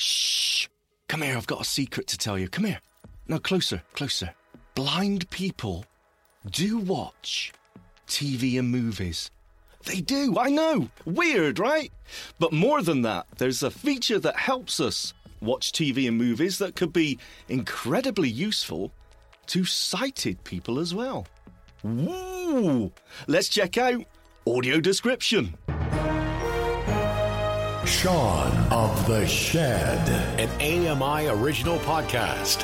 Shh. Come here, I've got a secret to tell you. Come here. No, closer, closer. Blind people do watch TV and movies. They do, I know. Weird, right? But more than that, there's a feature that helps us watch TV and movies that could be incredibly useful to sighted people as well. Woo! Let's check out audio description. Shaun of the Shed. An AMI original podcast.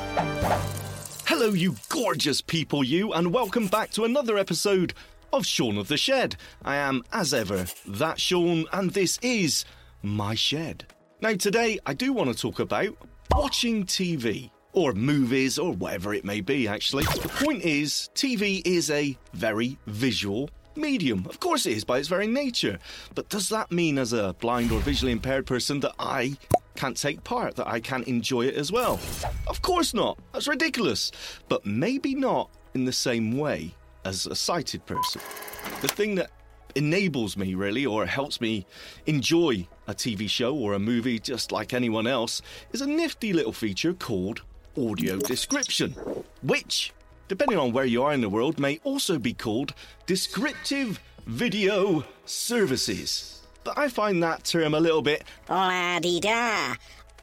Hello, you gorgeous people, you, and welcome back to another episode of Shaun of the Shed. I am, as ever, that Shaun, and this is my shed. Now, today I do want to talk about watching TV. Or movies, or whatever it may be, actually. The point is, TV is a very visual medium. Of course it is by its very nature. But does that mean, as a blind or visually impaired person, that I can't take part, that I can't enjoy it as well? Of course not. That's ridiculous. But maybe not in the same way as a sighted person. The thing that enables me, really, or helps me enjoy a TV show or a movie just like anyone else, is a nifty little feature called audio description, which, depending on where you are in the world, may also be called descriptive video services. But I find that term a little bit La di da.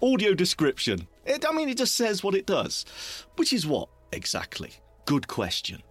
audio description. It, I mean, it just says what it does. Which is what exactly? Good question.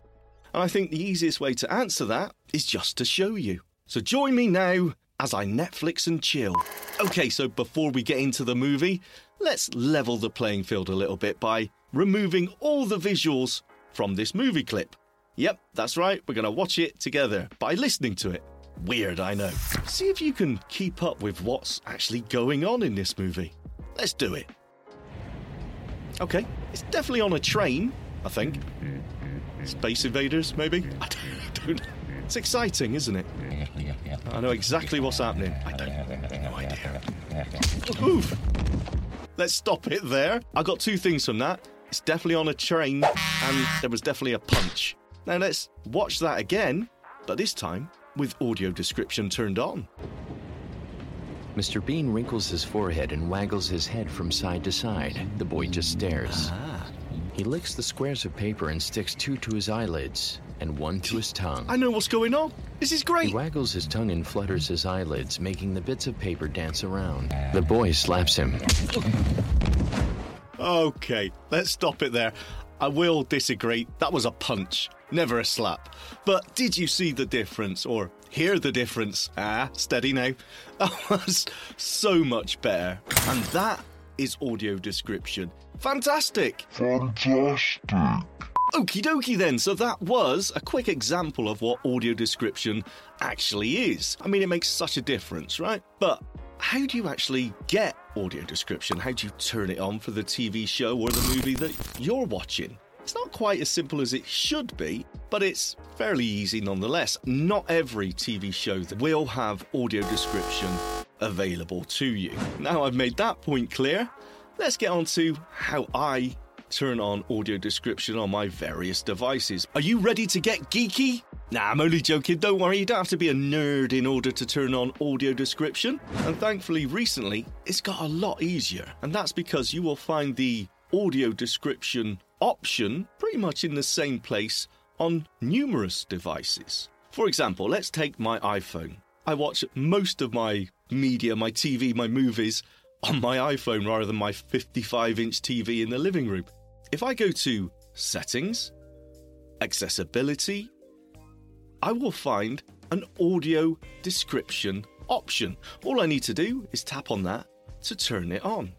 And I think the easiest way to answer that is just to show you. So join me now as I Netflix and chill. Okay, so before we get into the movie, let's level the playing field a little bit by removing all the visuals from this movie clip. Yep, that's right, we're going to watch it together by listening to it. Weird, I know. See if you can keep up with what's actually going on in this movie. Let's do it. Okay, it's definitely on a train, I think. Space invaders, maybe? I don't, know. It's exciting, isn't it? I know exactly what's happening. I don't no idea. Oof. Let's stop it there. I got two things from that. It's definitely on a train, and there was definitely a punch. Now let's watch that again, but this time with audio description turned on. Mr. Bean wrinkles his forehead and waggles his head from side to side. The boy just stares. Ah. He licks the squares of paper and sticks two to his eyelids and one to his tongue. I know what's going on. This is great. He waggles his tongue and flutters his eyelids, making the bits of paper dance around. The boy slaps him. Okay, let's stop it there. I will disagree. That was a punch, never a slap. But did you see the difference or hear the difference? Ah, steady now. That was so much better. And that is audio description. Fantastic. Fantastic. Okie dokie then. So that was a quick example of what audio description actually is. I mean, it makes such a difference, right? But how do you actually get audio description? How do you turn it on for the TV show or the movie that you're watching? It's not quite as simple as it should be, but it's fairly easy nonetheless. Not every TV show will have audio description available to you. Now I've made that point clear, let's get on to how I turn on audio description on my various devices. Are you ready to get geeky? Nah, I'm only joking. Don't worry, you don't have to be a nerd in order to turn on audio description. And thankfully, recently, it's got a lot easier. And that's because you will find the audio description option pretty much in the same place on numerous devices. For example, let's take my iPhone. I watch most of my media, my TV, my movies on my iPhone rather than my 55 inch TV in the living room. If I go to Settings, Accessibility, I will find an audio description option. All I need to do is tap on that to turn it on.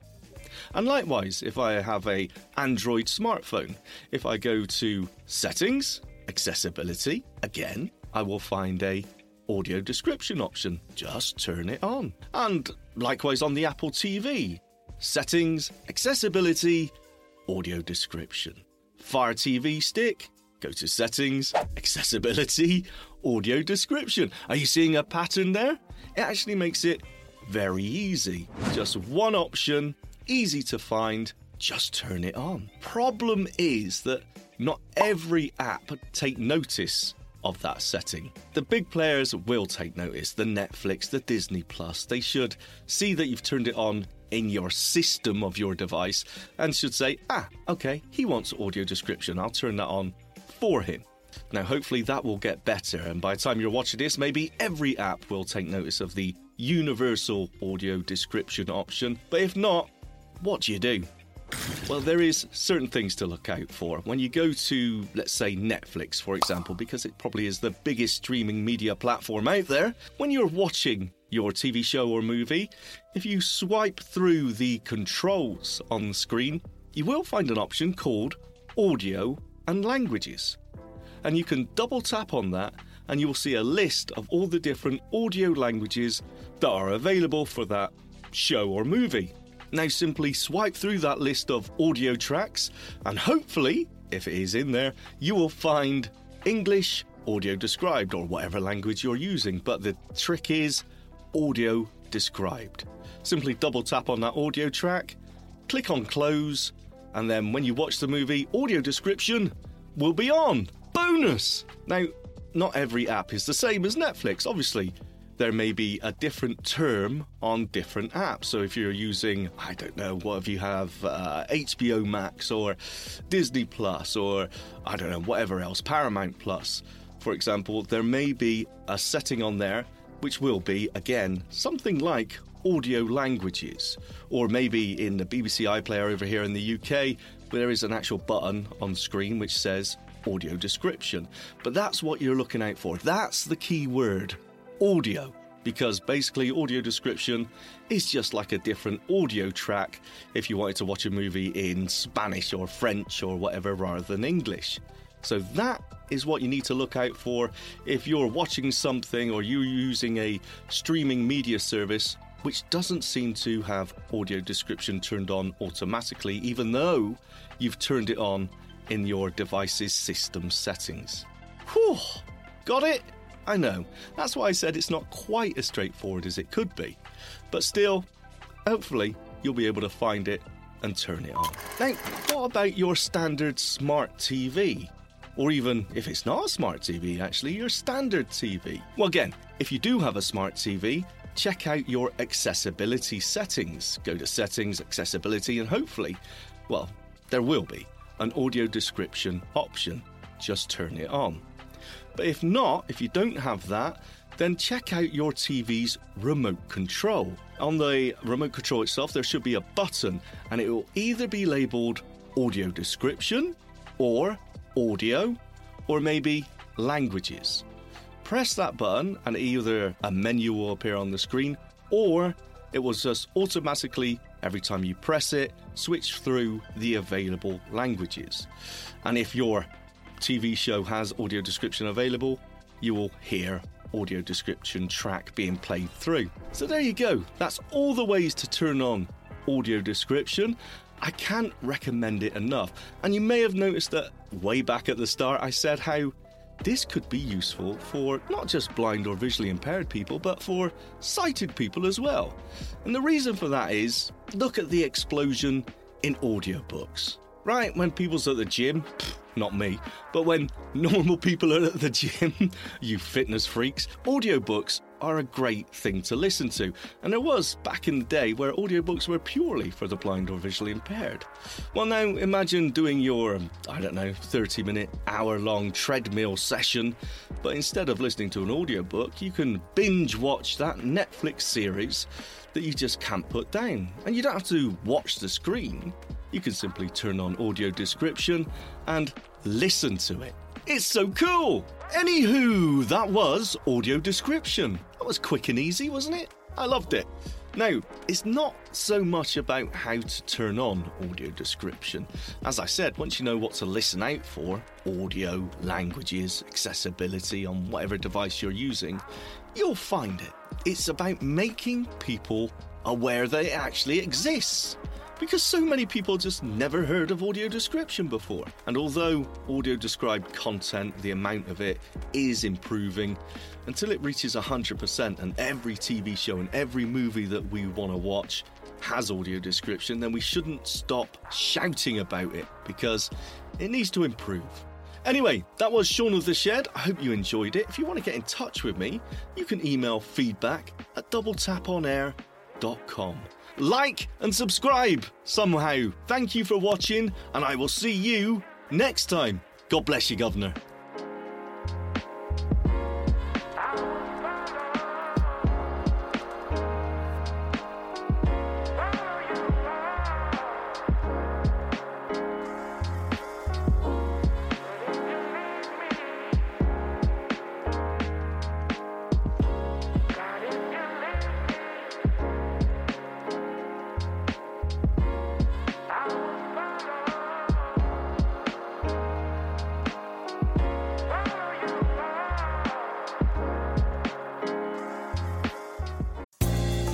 And likewise, if I have a Android smartphone, if I go to Settings, Accessibility, again, I will find a audio description option. Just turn it on. And likewise on the Apple TV, Settings, Accessibility, Audio Description. Fire TV stick, go to Settings, Accessibility, Audio Description. Are you seeing a pattern there? It actually makes it very easy. Just one option, easy to find, just turn it on. Problem is that not every app take notice of that setting. The big players will take notice, the Netflix, the Disney Plus. They should see that you've turned it on in your system of your device and should say, ah, okay, he wants audio description. I'll turn that on for him. Now, hopefully, that will get better, and by the time you're watching this, maybe every app will take notice of the universal audio description option. But if not, what do you do? Well, there is certain things to look out for. When you go to, let's say, Netflix, for example, because it probably is the biggest streaming media platform out there, when you're watching your TV show or movie, if you swipe through the controls on the screen, you will find an option called Audio and Languages. And you can double tap on that, and you will see a list of all the different audio languages that are available for that show or movie. Now simply swipe through that list of audio tracks, and hopefully, if it is in there, you will find English audio described or whatever language you're using. But the trick is audio described. Simply double tap on that audio track, click on close, and then when you watch the movie, audio description will be on. Bonus! Now, not every app is the same as Netflix, obviously there may be a different term on different apps. So if you're using, I don't know, what if you have uh, HBO Max or Disney Plus or I don't know, whatever else, Paramount Plus, for example, there may be a setting on there which will be, again, something like audio languages. Or maybe in the BBC iPlayer over here in the UK, there is an actual button on screen which says audio description. But that's what you're looking out for. That's the key word audio because basically audio description is just like a different audio track if you wanted to watch a movie in Spanish or French or whatever rather than English. So that is what you need to look out for if you're watching something or you're using a streaming media service which doesn't seem to have audio description turned on automatically even though you've turned it on in your device's system settings. Whew, got it? I know, that's why I said it's not quite as straightforward as it could be. But still, hopefully, you'll be able to find it and turn it on. Now, what about your standard smart TV? Or even if it's not a smart TV, actually, your standard TV. Well, again, if you do have a smart TV, check out your accessibility settings. Go to settings, accessibility, and hopefully, well, there will be an audio description option. Just turn it on. But if not, if you don't have that, then check out your TV's remote control. On the remote control itself, there should be a button, and it will either be labeled audio description, or audio, or maybe languages. Press that button, and either a menu will appear on the screen, or it will just automatically, every time you press it, switch through the available languages. And if you're TV show has audio description available, you will hear audio description track being played through. So there you go. That's all the ways to turn on audio description. I can't recommend it enough. And you may have noticed that way back at the start, I said how this could be useful for not just blind or visually impaired people, but for sighted people as well. And the reason for that is look at the explosion in audiobooks. Right, when people's at the gym, not me, but when normal people are at the gym, you fitness freaks, audiobooks are a great thing to listen to. And there was back in the day where audiobooks were purely for the blind or visually impaired. Well, now imagine doing your, um, I don't know, 30 minute, hour long treadmill session, but instead of listening to an audiobook, you can binge watch that Netflix series that you just can't put down. And you don't have to watch the screen you can simply turn on audio description and listen to it. It's so cool! Anywho, that was audio description. That was quick and easy, wasn't it? I loved it. Now, it's not so much about how to turn on audio description. As I said, once you know what to listen out for audio, languages, accessibility on whatever device you're using you'll find it. It's about making people aware that it actually exists because so many people just never heard of audio description before. And although audio described content, the amount of it is improving until it reaches 100%, and every TV show and every movie that we want to watch has audio description, then we shouldn't stop shouting about it because it needs to improve. Anyway, that was Shaun of the Shed. I hope you enjoyed it. If you want to get in touch with me, you can email feedback at doubletaponair.com. like and subscribe somehow. Thank you for watching, and I will see you next time. God bless you, Governor.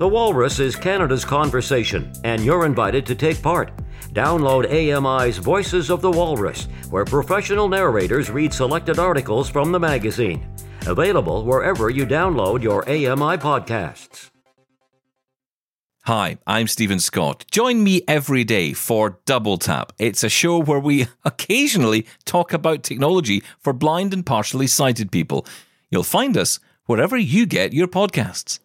The Walrus is Canada's conversation, and you're invited to take part. Download AMI's Voices of the Walrus, where professional narrators read selected articles from the magazine. Available wherever you download your AMI podcasts. Hi, I'm Steven Scott. Join me every day for Double Tap. It's a show where we occasionally talk about technology for blind and partially sighted people. You'll find us wherever you get your podcasts.